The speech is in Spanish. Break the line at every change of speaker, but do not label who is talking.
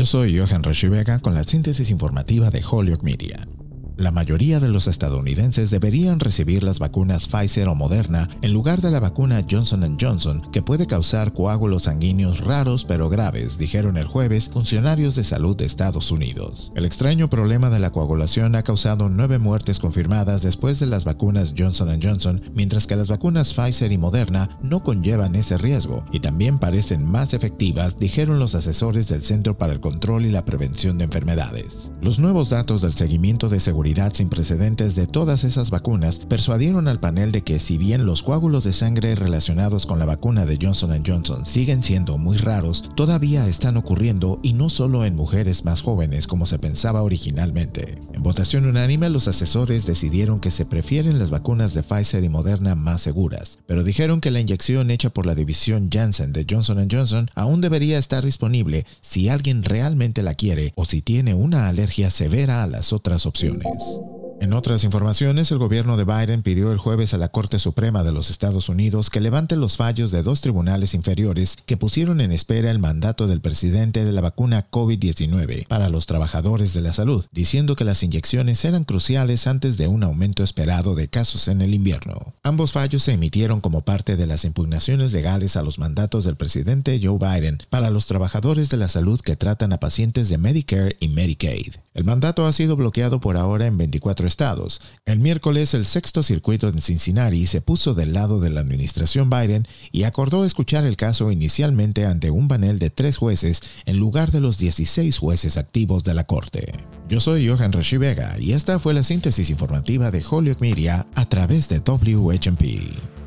Yo soy Johan Rashi con la síntesis informativa de Holyoke Media. La mayoría de los estadounidenses deberían recibir las vacunas Pfizer o Moderna en lugar de la vacuna Johnson Johnson, que puede causar coágulos sanguíneos raros pero graves, dijeron el jueves funcionarios de salud de Estados Unidos. El extraño problema de la coagulación ha causado nueve muertes confirmadas después de las vacunas Johnson Johnson, mientras que las vacunas Pfizer y Moderna no conllevan ese riesgo y también parecen más efectivas, dijeron los asesores del Centro para el Control y la Prevención de Enfermedades. Los nuevos datos del seguimiento de seguridad sin precedentes de todas esas vacunas persuadieron al panel de que si bien los coágulos de sangre relacionados con la vacuna de Johnson Johnson siguen siendo muy raros, todavía están ocurriendo y no solo en mujeres más jóvenes como se pensaba originalmente. En votación unánime, los asesores decidieron que se prefieren las vacunas de Pfizer y Moderna más seguras, pero dijeron que la inyección hecha por la división Janssen de Johnson Johnson aún debería estar disponible si alguien realmente la quiere o si tiene una alergia severa a las otras opciones. business. En otras informaciones, el gobierno de Biden pidió el jueves a la Corte Suprema de los Estados Unidos que levante los fallos de dos tribunales inferiores que pusieron en espera el mandato del presidente de la vacuna COVID-19 para los trabajadores de la salud, diciendo que las inyecciones eran cruciales antes de un aumento esperado de casos en el invierno. Ambos fallos se emitieron como parte de las impugnaciones legales a los mandatos del presidente Joe Biden para los trabajadores de la salud que tratan a pacientes de Medicare y Medicaid. El mandato ha sido bloqueado por ahora en 24 estados. El miércoles el sexto circuito en Cincinnati se puso del lado de la administración Biden y acordó escuchar el caso inicialmente ante un panel de tres jueces en lugar de los 16 jueces activos de la Corte. Yo soy Johan Rashi Vega y esta fue la síntesis informativa de Holyoke Media a través de WHMP.